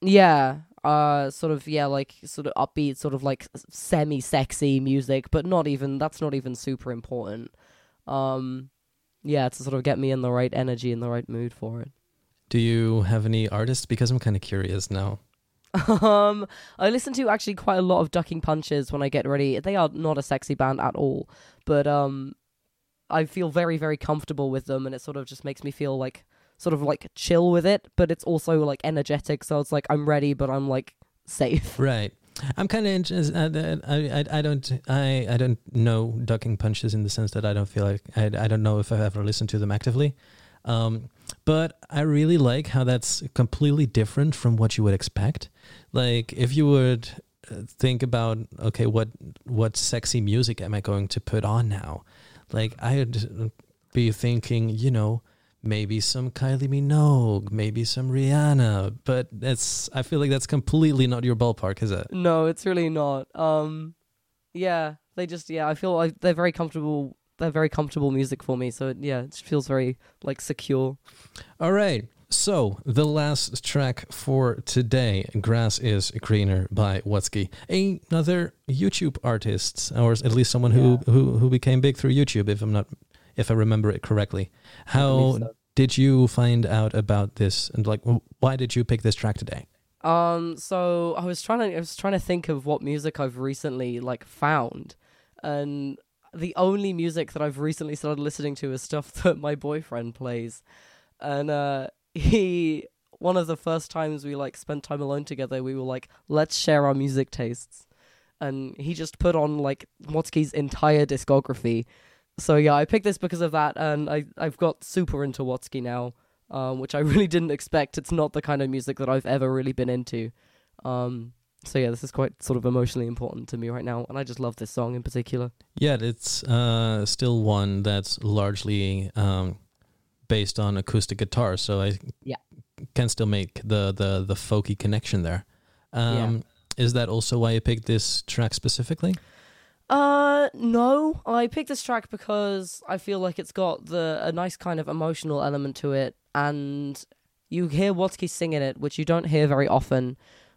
Yeah. Uh, sort of yeah, like sort of upbeat, sort of like semi-sexy music, but not even. That's not even super important. Um, yeah, to sort of get me in the right energy, in the right mood for it. Do you have any artists? Because I'm kind of curious now. Um, I listen to actually quite a lot of Ducking Punches when I get ready. They are not a sexy band at all, but um, I feel very very comfortable with them, and it sort of just makes me feel like sort of like chill with it. But it's also like energetic, so it's like I'm ready, but I'm like safe. Right. I'm kind of interested. I, I, I don't I, I don't know ducking punches in the sense that I don't feel like I, I don't know if I've ever listened to them actively. Um, but I really like how that's completely different from what you would expect. Like if you would uh, think about okay, what what sexy music am I going to put on now? Like I'd be thinking, you know, maybe some Kylie Minogue, maybe some Rihanna, but that's I feel like that's completely not your ballpark, is it? No, it's really not. Um, yeah, they just yeah, I feel like they're very comfortable. They're very comfortable music for me. So yeah, it feels very like secure. All right. So the last track for today, "Grass Is Greener" by Watsky, another YouTube artist, or at least someone who, who who became big through YouTube, if I'm not, if I remember it correctly. How so. did you find out about this, and like, why did you pick this track today? Um, so I was trying to I was trying to think of what music I've recently like found, and the only music that I've recently started listening to is stuff that my boyfriend plays, and uh, he one of the first times we like spent time alone together, we were like, let's share our music tastes, and he just put on like Watsky's entire discography. So yeah, I picked this because of that, and I I've got super into Watsky now um, which I really didn't expect. It's not the kind of music that I've ever really been into. Um, so yeah, this is quite sort of emotionally important to me right now, and I just love this song in particular. Yeah, it's uh, still one that's largely um, based on acoustic guitar, so I Yeah. can still make the the the folky connection there. Um, Is that also why you picked this track specifically? Uh, no, I picked this track because I feel like it's got the a nice kind of emotional element to it, and you hear Watsky singing it, which you don't hear very often,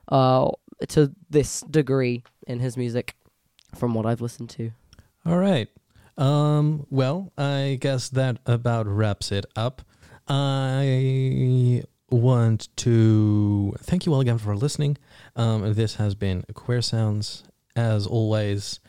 uh, to this degree in his music, from what I've listened to. All right. Um, well, I guess that about wraps it up. I want to thank you all again for listening. Um, this has been Queer Sounds. As always,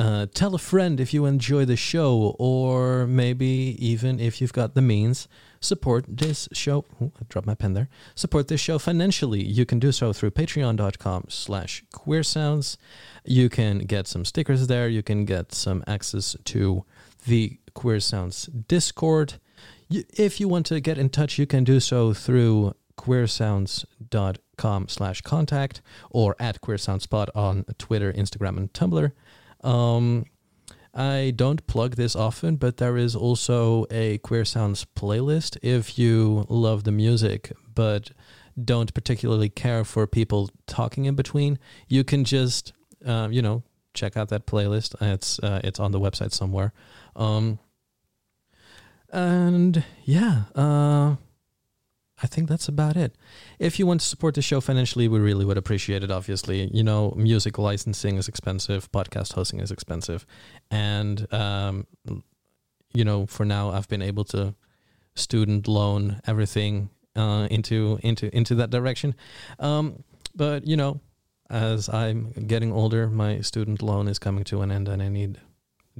uh, tell a friend if you enjoy the show, or maybe even if you've got the means, support this show. Ooh, I dropped my pen there. Support this show financially. You can do so through patreon.com slash queer sounds. You can get some stickers there. You can get some access to the Queer Sounds Discord. Y- If you want to get in touch, you can do so through queersounds.com slash contact or at queersoundspot on Twitter, Instagram, and Tumblr. Um, I don't plug this often, but there is also a Queer Sounds playlist if you love the music but don't particularly care for people talking in between. You can just, uh, you know, check out that playlist. It's uh, it's on the website somewhere. Um, and yeah, uh, I think that's about it. If you want to support the show financially, we really would appreciate it. Obviously, you know, music licensing is expensive, podcast hosting is expensive, and um, you know, for now, I've been able to student loan everything uh, into into into that direction. Um, but you know, as I'm getting older, my student loan is coming to an end, and I need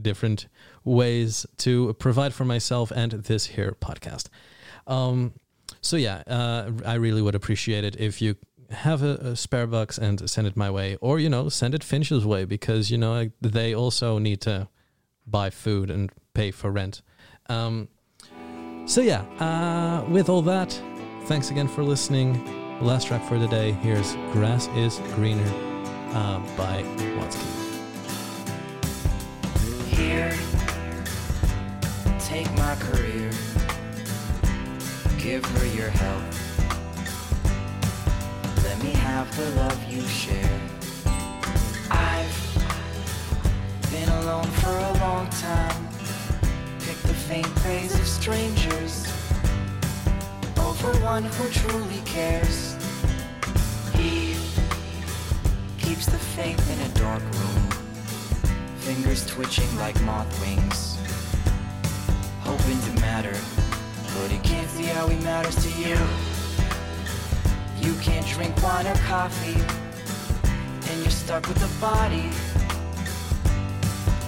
different ways to provide for myself and this here podcast. Um, so yeah, uh, I really would appreciate it if you have a, a spare bucks and send it my way, or you know, send it Finch's way because you know they also need to buy food and pay for rent. Um, so yeah, uh, with all that, thanks again for listening. Last track for the day. Here's "Grass Is Greener" uh, by Watsky. Here, take my career, Give her your help. Let me have the love you share. I've been alone for a long time. Pick the faint praise of strangers over one who truly cares. He keeps the faith in a dark room, fingers twitching like moth wings, hoping to matter but can't see how he matters to you. You can't drink wine or coffee, and you're stuck with a body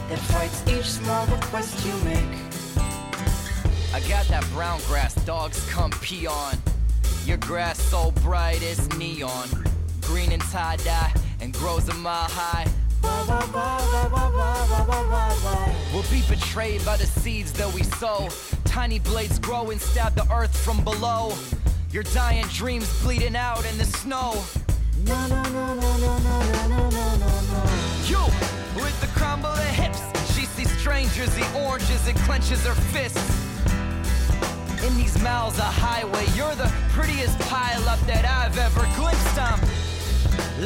that fights each small request you make. I got that brown grass dogs come pee on. Your grass so bright it's neon. Green and tie dye and grows a mile high. We'll be betrayed by the seeds that we sow. Tiny blades grow and stab the earth from below. Your dying dreams bleeding out in the snow. You, with the crumble of hips, she sees strangers, the oranges, and clenches her fists. In these miles of highway, you're the prettiest pile up that I've ever glimpsed. I'm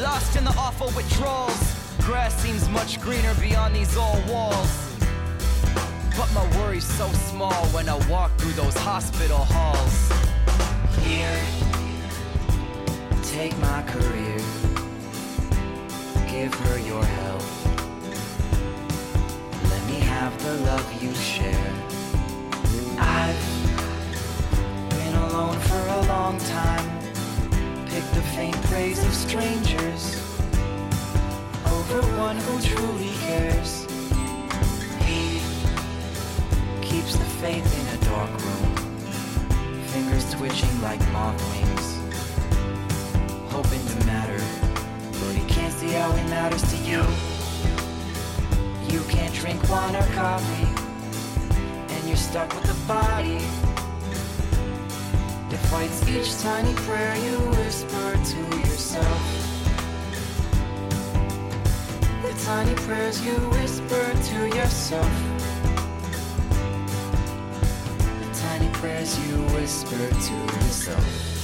lost in the awful withdrawals. Grass seems much greener beyond these old walls. But my worry's so small when I walk through those hospital halls. Here, take my career. Give her your help. Let me have the love you share. I've been alone for a long time. Pick the faint praise of strangers twitching like moth wings, hoping to matter, but you can't see how it matters to you. You can't drink wine or coffee, and you're stuck with a body that fights each tiny prayer you whisper to yourself. The tiny prayers you whisper to yourself. Prayers you whisper to yourself.